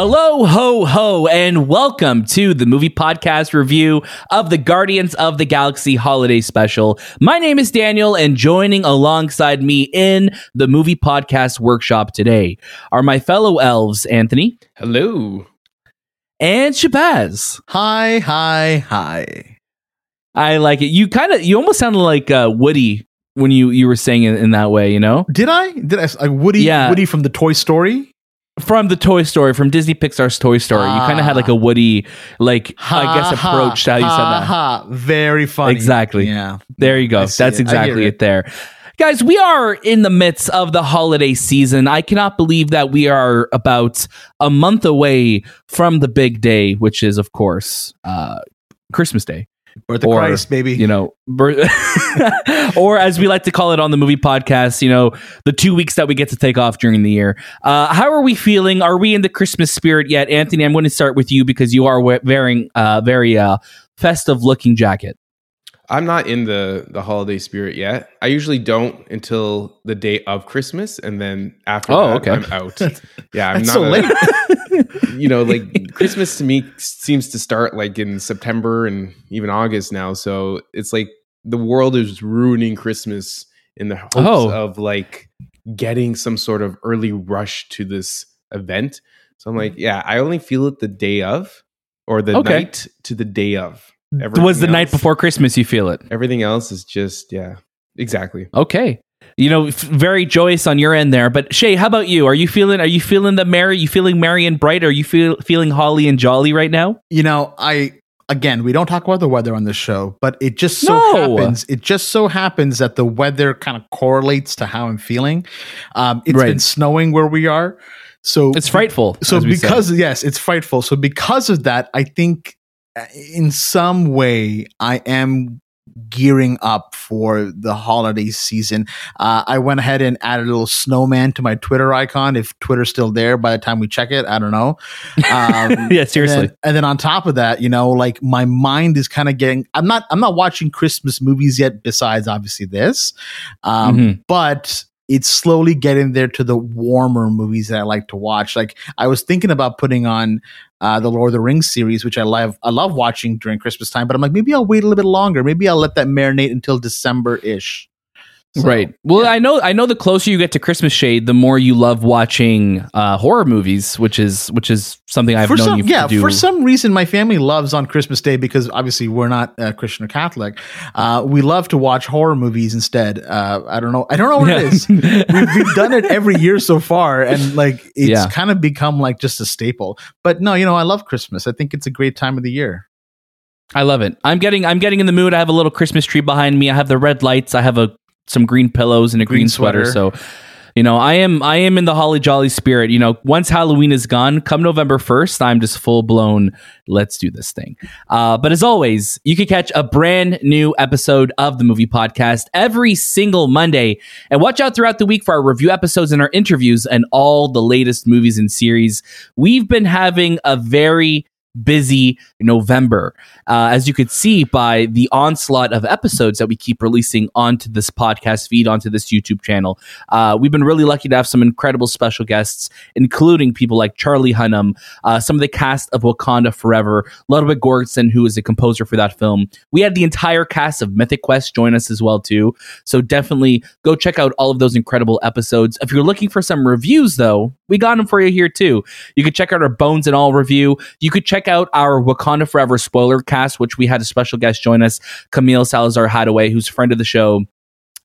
Hello, ho, ho, and welcome to the movie podcast review of the Guardians of the Galaxy holiday special. My name is Daniel, and joining alongside me in the movie podcast workshop today are my fellow elves, Anthony Hello. and Shahbaz. Hi, hi, hi. I like it. You kind of, you almost sounded like uh, Woody when you you were saying it in that way, you know, Did I? Did I? Like Woody? Yeah. Woody from the Toy Story. From the Toy Story, from Disney Pixar's Toy Story. you kind of had like a Woody, like I guess, Ha, approach to how you said that. Ha. Very funny. Exactly. Yeah. There you go. That's it. Exactly it. it. there. Guys, we are in the midst of the holiday season. I cannot believe that we are about a month away from the big day, which is, of course, uh, Christmas Day. Birth of Or, Christ, baby. You know, bir- or as we like to call it on the movie podcast, you know, the two weeks that we get to take off during the year. Uh, how are we feeling? Are we in the Christmas spirit yet? Anthony, I'm going to start with you because you are wearing a very uh, festive looking jacket. I'm not in the the holiday spirit yet. I usually don't until the day of Christmas, and then after Oh, that, okay. I'm out. Yeah, I'm That's not so a- late. you know, like Christmas to me seems to start like in September and even August now. So it's like the world is ruining Christmas in the hopes Oh. of like getting some sort of early rush to this event. So I'm like, yeah, I only feel it the day of or the Okay. night to the day of. It was the Everything night before Christmas you feel it? Everything else is just yeah, exactly. Okay. You know, very joyous on your end there. But Shay, how about you? Are you feeling? Are you feeling the merry? You feeling merry and bright? Are you feel, feeling holly and jolly right now? you know, I again, we don't talk about the weather on this show, but it just so No. happens. It just so happens that the weather kind of correlates to how I'm feeling. Um, it's Right. been snowing where we are, so It's frightful. so we said. because yes it's frightful so because of that i think uh, in some way i am gearing up for the holiday season uh, i went ahead and added a little snowman to my twitter icon if twitter's still there by the time we check it i don't know um, yeah, seriously. and then, and then on top of that, you know, like my mind is kind of getting. I'm not. I'm not watching Christmas movies yet. Besides, obviously this, um, Mhm. but it's slowly getting there to the warmer movies that I like to watch. Like I was thinking about putting on uh, the Lord of the Rings series, which I love. I love watching during Christmas time. But I'm like, maybe I'll wait a little bit longer. Maybe I'll let that marinate until December ish. Right. Well, I know. I know. The closer you get to Christmas Shay, the more you love watching uh, horror movies, which is which is something I've for known some, you yeah, to do. for some reason, my family loves on Christmas Day because obviously we're not uh, Christian or Catholic. Uh, we love to watch horror movies instead. Uh, I don't know. I don't know what Yeah. it is. we've, we've done it every year so far, and like it's Yeah. kind of become like just a staple. But no, you know, I love Christmas. I think it's a great time of the year. I love it. I'm getting. I'm getting in the mood. I have a little Christmas tree behind me. I have the red lights. I have a some green pillows and a green, Green sweater. sweater. So. You know, I am I am in the holly jolly spirit. You know, once Halloween is gone, come November first, I'm just full blown. Let's do this thing. Uh, but as always, you can catch a brand new episode of the movie podcast every single Monday, and watch out throughout the week for our review episodes and our interviews and all the latest movies and series. We've been having a very busy November. Uh, as you could see by the onslaught of episodes that we keep releasing onto this podcast feed, onto this YouTube channel, uh, we've been really lucky to have some incredible special guests, including people like Charlie Hunnam, uh, some of the cast of Wakanda Forever, Ludwig Göransson, who is a composer for that film. We had the entire cast of Mythic Quest join us as well too. So definitely go check out all of those incredible episodes. If you're looking for some reviews, though, we got them for you here too. You could check out our Bones and All review. You could check out our Wakanda Forever spoiler cast, which we had a special guest join us, Camille Salazar Hadaway, who's a friend of the show.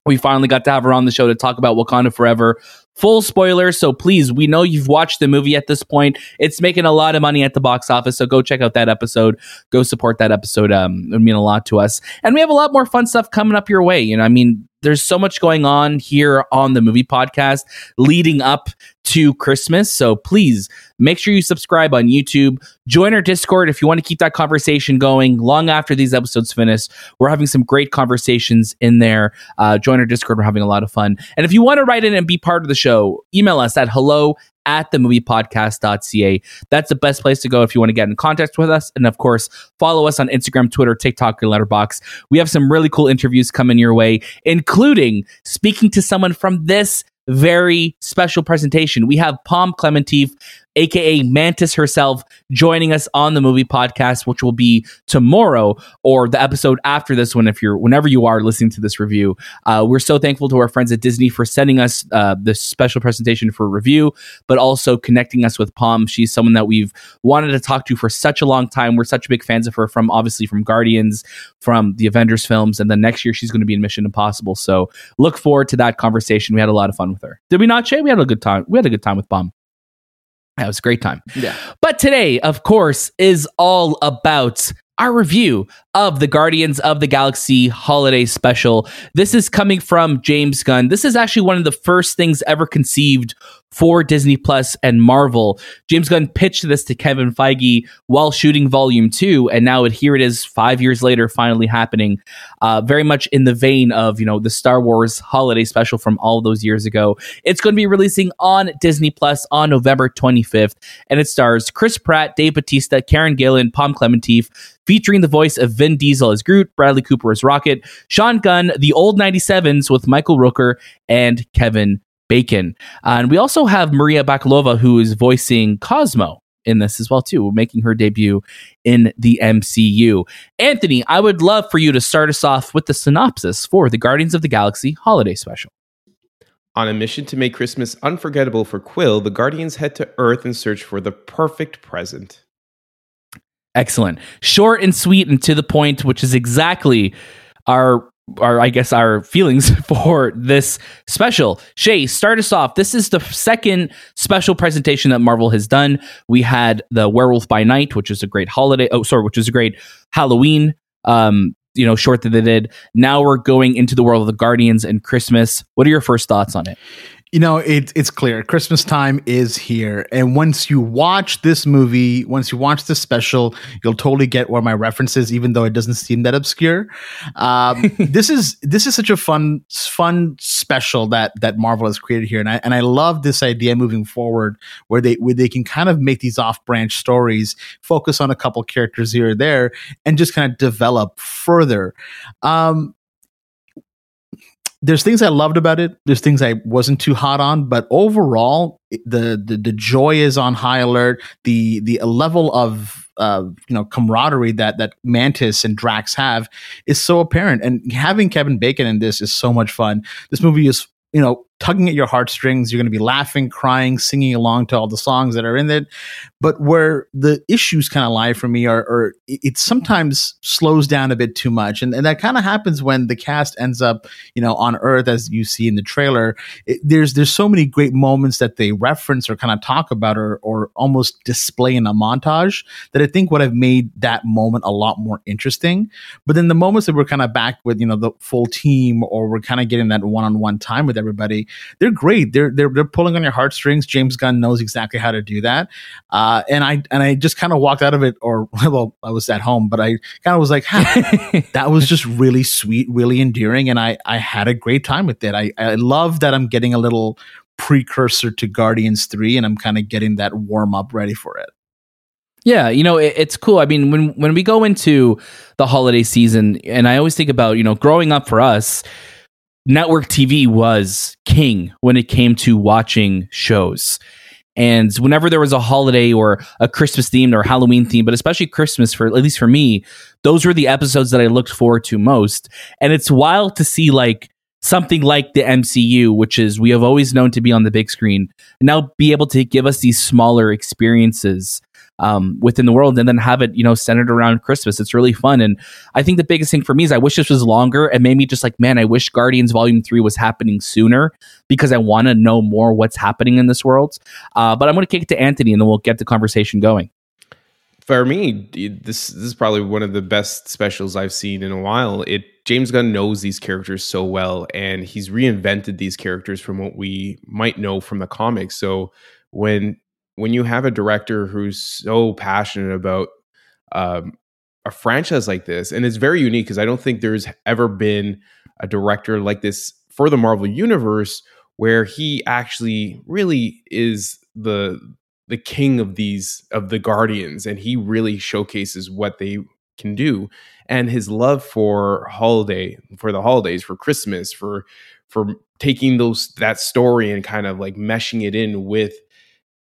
We finally got to have her on the show to talk about Wakanda Forever. Full spoilers, so please, we know you've watched the movie at this point. It's making a lot of money at the box office, so go check out that episode. Go support that episode. Um, it would mean a lot to us. And we have a lot more fun stuff coming up your way. You know, I mean, there's so much going on here on the movie podcast leading up to Christmas. So please make sure you subscribe on YouTube. Join our Discord if you want to keep that conversation going long after these episodes finish. We're having some great conversations in there. Uh, join our Discord. We're having a lot of fun. And if you want to write in and be part of the show, email us at hello at the moviepodcast.ca. That's the best place to go if you want to get in contact with us. And of course, follow us on Instagram, Twitter, TikTok, and Letterboxd. We have some really cool interviews coming your way, including speaking to someone from this very special presentation. We have Pom Klementieff aka Mantis herself, joining us on the movie podcast, which will be tomorrow or the episode after this one. If you're whenever you are listening to this review, uh, we're so thankful to our friends at Disney for sending us uh, this special presentation for review, but also connecting us with Pom. She's someone that we've wanted to talk to for such a long time. We're such big fans of her from obviously from Guardians, from the Avengers films, and then next year she's going to be in Mission Impossible. So look forward to that conversation. We had a lot of fun with her. Did we not, Shay? We had a good time. We had a good time with Pom. That was a great time. Yeah. But today, of course, is all about our review of the Guardians of the Galaxy holiday special. This is coming from James Gunn. This is actually one of the first things ever conceived for Disney Plus and Marvel. James Gunn pitched this to Kevin Feige while shooting Volume 2, and now here it is five years later, finally happening. Uh, very much in the vein of, you know, the Star Wars holiday special from all those years ago. It's going to be releasing on Disney Plus on November 25th, and it stars Chris Pratt, Dave Bautista, Karen Gillan, Pom Klementieff, featuring the voice of Vin Diesel as Groot, Bradley Cooper as Rocket, Sean Gunn, the old 97s with Michael Rooker, and Kevin Bacon. Uh, and we also have Maria Bakalova, who is voicing Cosmo in this as well too, making her debut in the MCU. Anthony, I would love for you to start us off with the synopsis for the Guardians of the Galaxy holiday special. On a mission to make Christmas unforgettable for Quill, the Guardians head to Earth and search for the perfect present. Excellent. Short and sweet and to the point, which is exactly our our I guess our feelings for this special. Shay, start us off. This is the second special presentation that Marvel has done. We had the Werewolf by Night, which is a great holiday. Oh, sorry, which is a great Halloween. Um, you know, short that they did. Now we're going into the world of the Guardians and Christmas. What are your first thoughts on it? You know it, it's clear. Christmas time is here. And once you watch this movie once you watch this special you'll totally get where my reference is even though it doesn't seem that obscure. Um, this is this is such a fun fun special that that marvel has created here. And i and i love this idea moving forward where they where they can kind of make these off branch stories focus on a couple characters here or there and just kind of develop further. Um, there's things I loved about it. There's things I wasn't too hot on, but overall, the the, the joy is on high alert. The the level of uh, you know camaraderie that that Mantis and Drax have is so apparent, and having Kevin Bacon in this is so much fun. This movie is you know tugging at your heartstrings. You're going to be laughing, crying, singing along to all the songs that are in it. But where the issues kind of lie for me are, are it sometimes slows down a bit too much, and, and that kind of happens when the cast ends up, you know, on Earth as you see in the trailer. It, there's there's so many great moments that they reference or kind of talk about or or almost display in a montage that I think would have made that moment a lot more interesting. But then the moments that we're kind of back with, you know, the full team or we're kind of getting that one on one time with everybody, they're great. They're they're they're pulling on your heartstrings. James Gunn knows exactly how to do that. Uh, and I and I just kind of walked out of it, or well, I was at home, but I kind of was like, that was just really sweet, really endearing, and I I had a great time with it. I I love that I'm getting a little precursor to Guardians 3 and I'm kind of getting that warm up ready for it. Yeah, you know, it, it's cool. I mean, when when we go into the holiday season, and I always think about, you know, growing up for us, network TV was king when it came to watching shows. And whenever there was a holiday or a Christmas themed or Halloween theme, but especially Christmas for at least for me, those were the episodes that I looked forward to most. And it's wild to see like something like the MCU, which is we have always known to be on the big screen, now be able to give us these smaller experiences um, within the world and then have it, you know, centered around Christmas. It's really fun. And I think the biggest thing for me is I wish this was longer and made me just like, man, I wish Guardians Volume 3 was happening sooner because I want to know more what's happening in this world. Uh, but I'm going to kick it to Anthony and then we'll get the conversation going. For me, this, this is probably one of the best specials I've seen in a while. It James Gunn knows these characters so well, and he's reinvented these characters from what we might know from the comics. So when when you have a director who's so passionate about um, a franchise like this, and it's very unique because I don't think there's ever been a director like this for the Marvel universe where he actually really is the the king of these of the guardians and he really showcases what they can do. And his love for holiday for the holidays for christmas for for taking those that story and kind of like meshing it in with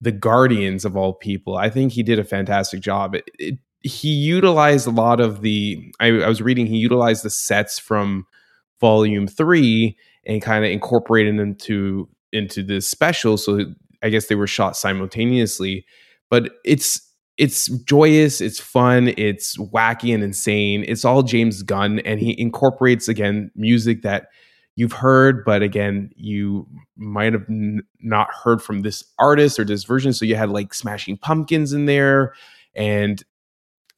the Guardians of all people. I think he did a fantastic job. It, it, he utilized a lot of the. I, I, was reading. He utilized the sets from Volume Three and kind of incorporated them into into this special. So I guess they were shot simultaneously. But it's it's joyous, it's fun, it's wacky and insane. It's all James Gunn, and he incorporates again music that you've heard, but again, you might have n- not heard from this artist or this version. So you had like Smashing Pumpkins in there, and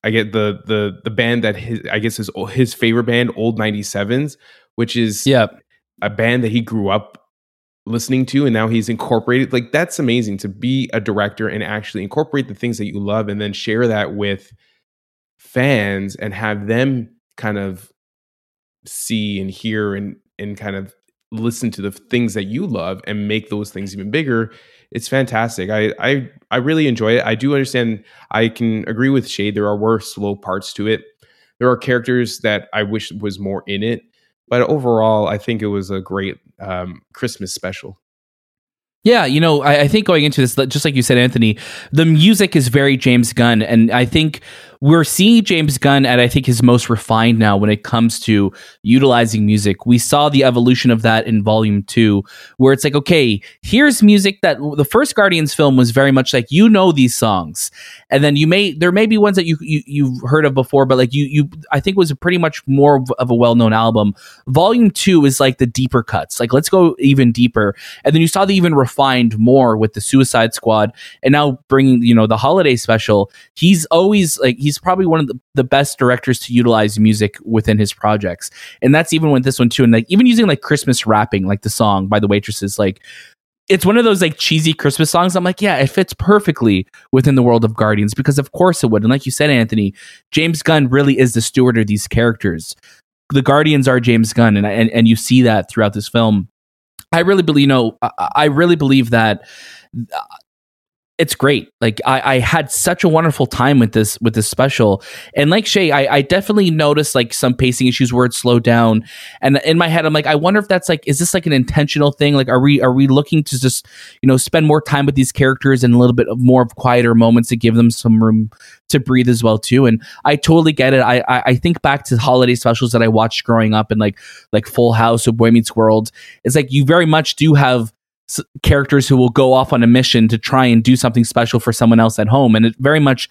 I get the the the band that his I guess his his favorite band, Old 97s, which is yeah a band that he grew up listening to and now he's incorporated like that's amazing to be a director and actually incorporate the things that you love and then share that with fans and have them kind of see and hear and and kind of listen to the things that you love and make those things even bigger it's fantastic. I i i really enjoy it. I do understand i can agree with Shay there are worse slow parts to it. There are characters that i wish was more in it but overall i think it was a great um, christmas special. Yeah, you know, I, I, think going into this, just like you said, Anthony, the music is very James Gunn, and I think we're seeing James Gunn at I think his most refined now when it comes to utilizing music. We saw the evolution of that in Volume Two, where it's like, okay, here's music that the first Guardians film was very much like you know these songs, and then you may there may be ones that you, you you've heard of before, but like you you I think was pretty much more of a well known album. Volume Two is like the deeper cuts, like let's go even deeper, and then you saw the even refined more with the Suicide Squad, and now bringing you know the holiday special. He's always like he's he's probably one of the, the best directors to utilize music within his projects. And that's even with this one too. And like even using like Christmas Wrapping, like the song by the waitresses, like it's one of those like cheesy Christmas songs. I'm like, yeah, it fits perfectly within the world of Guardians because of course it would. And like you said, Anthony, James Gunn really is the steward of these characters. The Guardians are James Gunn, and and, and you see that throughout this film. I really believe, you know, I, I really believe that it's great. Like I, I had such a wonderful time with this with this special, and like Shay, I, I definitely noticed like some pacing issues where it slowed down. And in my head, I'm like, I wonder if that's like, is this like an intentional thing? Like, are we are we looking to just you know spend more time with these characters and a little bit of more of quieter moments to give them some room to breathe as well too? And I totally get it. I I, I think back to holiday specials that I watched growing up and like like Full House or Boy Meets World. It's like you very much do have characters who will go off on a mission to try and do something special for someone else at home. And it very much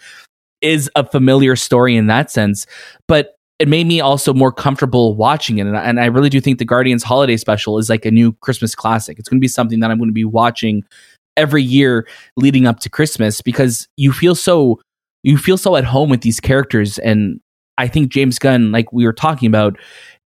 is a familiar story in that sense but it made me also more comfortable watching it. And I, and I really do think the guardians holiday special is like a new christmas classic. It's going to be something that i'm going to be watching every year leading up to christmas because you feel so you feel so at home with these characters. And i think james gunn like we were talking about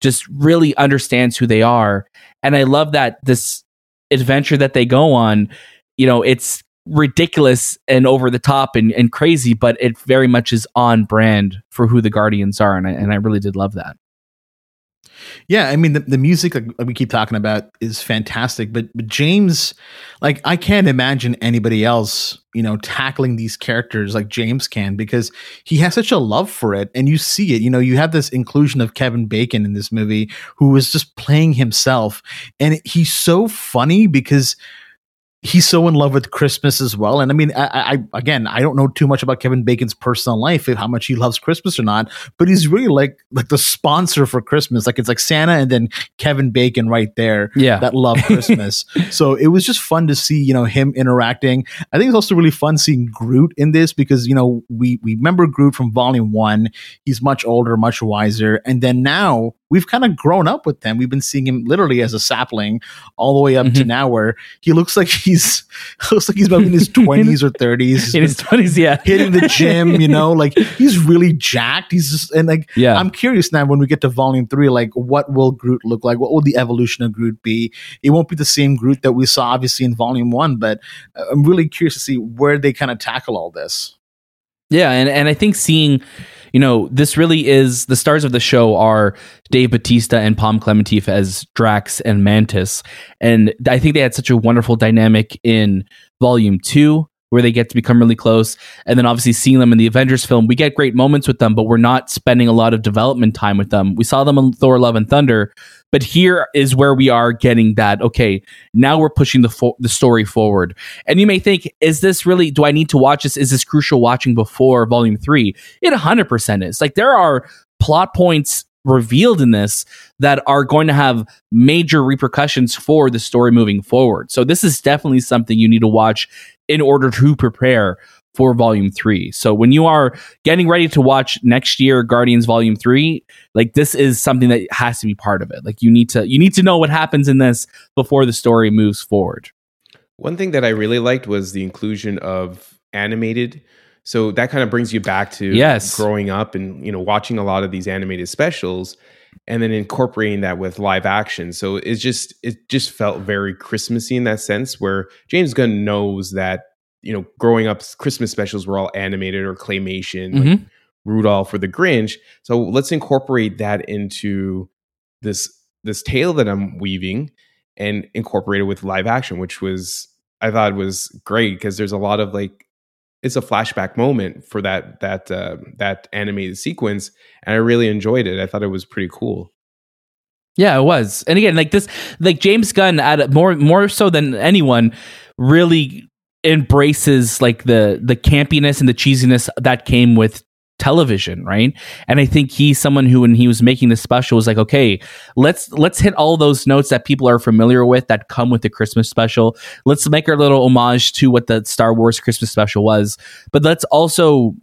just really understands who they are. And i love that this adventure that they go on, you know, it's ridiculous and over the top and, and crazy, but it very much is on brand for who the Guardians are. And I, and I really did love that. Yeah, I mean the, the music like we keep talking about is fantastic, but but James, like I can't imagine anybody else, you know, tackling these characters like James can because he has such a love for it, and you see it. You know, you have this inclusion of Kevin Bacon in this movie, who is just playing himself, and he's so funny because he's so in love with Christmas as well. And I mean, I, I, again, I don't know too much about Kevin Bacon's personal life, of how much he loves Christmas or not, but he's really like like the sponsor for Christmas. Like it's like Santa and then Kevin Bacon right there. Yeah. that love Christmas. so it was just fun to see, you know, him interacting. I think it's also really fun seeing Groot in this because you know we we remember Groot from Volume One. He's much older, much wiser, and then now we've kind of grown up with him. We've been seeing him literally as a sapling all the way up mm-hmm. to now where he looks like he's looks like he's about in his 20s or 30s. in his 20s, yeah. Hitting the gym, you know, like he's really jacked. He's just and like yeah. I'm curious now when we get to volume 3 like what will Groot look like? What will the evolution of Groot be? It won't be the same Groot that we saw obviously in volume 1, but I'm really curious to see where they kind of tackle all this. Yeah, and and I think seeing you know, this really is the stars of the show are Dave Bautista and Pom Klementieff as Drax and Mantis. And I think they had such a wonderful dynamic in volume two where they get to become really close. And then obviously seeing them in the Avengers film, we get great moments with them, but we're not spending a lot of development time with them. We saw them in Thor Love and Thunder, but here is where we are getting that. Okay, now we're pushing the fo- the story forward. And you may think, is this really? Do I need to watch this? Is this crucial watching before Volume Three? It 100 percent is. Like there are plot points revealed in this that are going to have major repercussions for the story moving forward. So this is definitely something you need to watch in order to prepare for volume three. So when you are getting ready to watch next year Guardians volume three, like this is something that has to be part of it. Like you need to you need to know what happens in this before the story moves forward. One thing that I really liked was the inclusion of animated. So that kind of brings you back to yes. growing up and you know watching a lot of these animated specials and then incorporating that with live action. So it's just it just felt very Christmassy in that sense where James Gunn knows that you know, growing up, Christmas specials were all animated or claymation, mm-hmm. like Rudolph or the Grinch. So let's incorporate that into this this tale that I'm weaving and incorporate it with live action, which was I thought was great because there's a lot of like it's a flashback moment for that that uh, that animated sequence, and I really enjoyed it. I thought it was pretty cool. Yeah, it was. And again, like this, like James Gunn, at more more so than anyone, really embraces like the the campiness and the cheesiness that came with television right? And i think he's someone who when he was making this special was like okay let's let's hit all those notes that people are familiar with that come with the christmas special. Let's make our little homage to what the star wars christmas special was. But let's also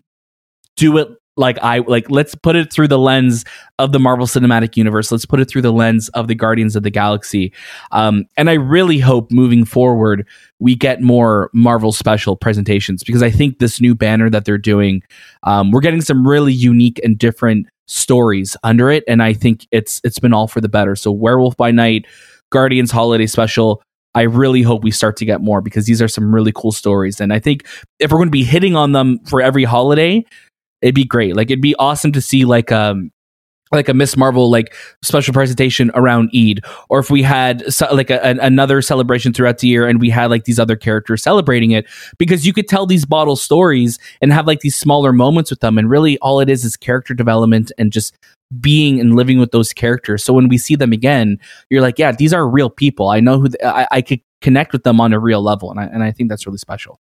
do it like I like let's put it through the lens of the Marvel Cinematic Universe. Let's put it through the lens of the Guardians of the Galaxy. Um, and I really hope moving forward we get more Marvel special presentations because I think this new banner that they're doing, um, we're getting some really unique and different stories under it, and I think it's it's been all for the better. So Werewolf by Night, Guardians Holiday Special. I really hope we start to get more because these are some really cool stories. And I think if we're going to be hitting on them for every holiday, it'd be great. Like it'd be awesome to see like um like a Miss Marvel like special presentation around Eid, or if we had so, like a, another celebration throughout the year and we had like these other characters celebrating it, because you could tell these bottle stories and have like these smaller moments with them, and really all it is is character development and just being and living with those characters. So when we see them again, you're like, yeah, these are real people. I know who th- I, I could connect with them on a real level, and I and I think that's really special.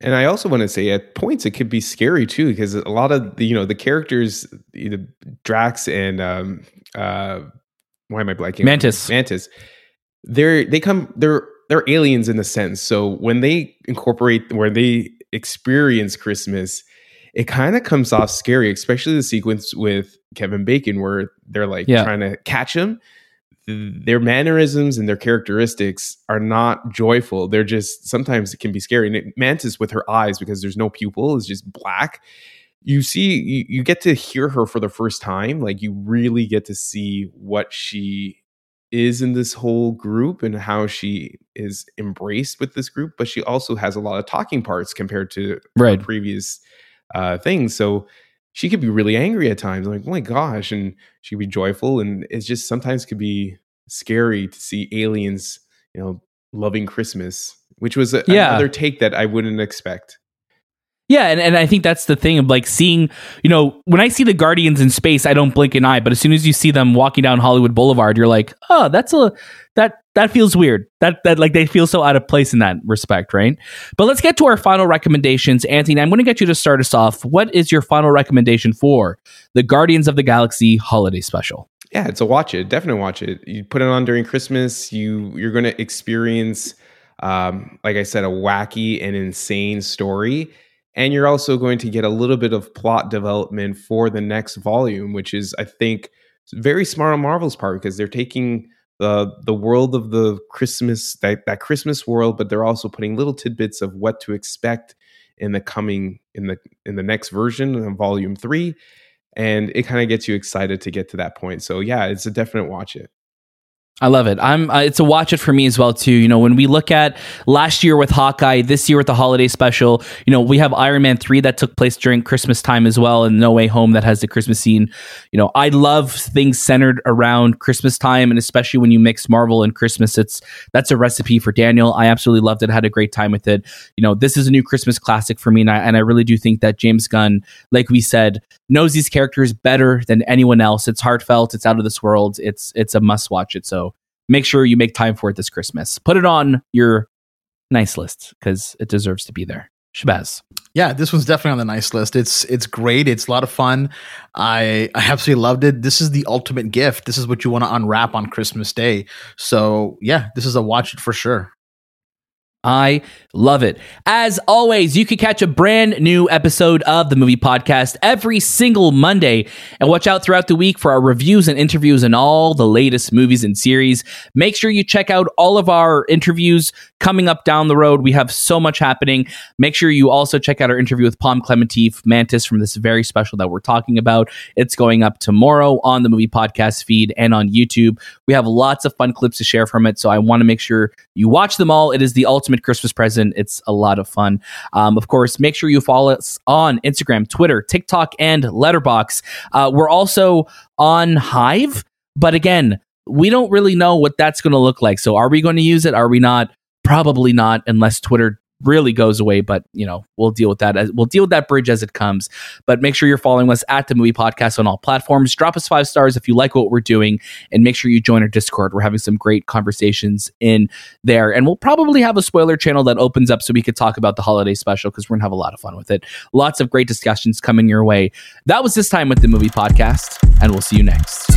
And I also want to say at points it could be scary too because a lot of the you know the characters, either Drax and um, uh, why am I blanking? Mantis. Mantis. They're they come they're they're aliens in a sense. So when they incorporate where they experience Christmas, it kind of comes off scary, especially the sequence with Kevin Bacon where they're like yeah. trying to catch him their mannerisms and their characteristics are not joyful. They're just sometimes it can be scary. And it, Mantis with her eyes because there's no pupil is just black. You see, you, you get to hear her for the first time. Like you really get to see what she is in this whole group and how she is embraced with this group. But she also has a lot of talking parts compared to right. previous uh, things. So she could be really angry at times, I'm like, oh my gosh, and she could be joyful. And it's just sometimes could be scary to see aliens, you know, loving Christmas, which was a, Yeah. another take that I wouldn't expect. Yeah, and, and I think that's the thing of like seeing, you know, when I see the Guardians in space, I don't blink an eye. But as soon as you see them walking down Hollywood Boulevard, you're like, oh, that's a that that feels weird. That that like they feel so out of place in that respect, right? But let's get to our final recommendations. Anthony, I'm going to get you to start us off. What is your final recommendation for the Guardians of the Galaxy holiday special? Yeah, it's a watch it. Definitely watch it. You put it on during Christmas. You you're going to experience, um, like I said, a wacky and insane story, and you're also going to get a little bit of plot development for the next volume, which is, I think, very smart on Marvel's part because they're taking the the world of the Christmas that that Christmas world, but they're also putting little tidbits of what to expect in the coming in the in the next version of Volume Three and it kind of gets you excited to get to that point. So yeah, it's a definite watch it. I love it. I'm. Uh, it's a watch it for me as well too. You know, when we look at last year with Hawkeye, this year with the holiday special, you know, we have Iron Man three that took place during Christmas time as well, and No Way Home that has the Christmas scene. You know, I love things centered around Christmas time, and especially when you mix Marvel and Christmas, it's that's a recipe for Daniel. I absolutely loved it. Had a great time with it. You know, this is a new Christmas classic for me, and I, and I really do think that James Gunn, like we said, knows these characters better than anyone else. It's heartfelt. It's out of this world. It's it's a must watch it. So make sure you make time for it this Christmas. Put it on your nice list because it deserves to be there. Shahbaz. Yeah, this one's definitely on the nice list. It's it's great. It's a lot of fun. I I absolutely loved it. This is the ultimate gift. This is what you want to unwrap on Christmas Day. So yeah, this is a watch it for sure. I love it. As always, you can catch a brand new episode of the movie podcast every single Monday and watch out throughout the week for our reviews and interviews and all the latest movies and series. Make sure you check out all of our interviews coming up down the road. We have so much happening. Make sure you also check out our interview with Pom Klementieff Mantis from this very special that we're talking about. It's going up tomorrow on the movie podcast feed and on YouTube. We have lots of fun clips to share from it, so I want to make sure you watch them all. It is the ultimate Christmas present. It's a lot of fun. Um, of course, make sure you follow us on Instagram, Twitter, TikTok, and Letterboxd. Uh, we're also on Hive, but again, we don't really know what that's going to look like. So, are we going to use it? Are we not? Probably not, unless Twitter really goes away. But you know, we'll deal with that. As, we'll deal with that bridge as it comes. But make sure you're following us at the Movie Podcast on all platforms. Drop us five stars if you like what we're doing, and make sure you join our Discord. We're having some great conversations in there, and we'll probably have a spoiler channel that opens up so we could talk about the holiday special because we're gonna have a lot of fun with it. Lots of great discussions coming your way. That was this time with the Movie Podcast, and we'll see you next.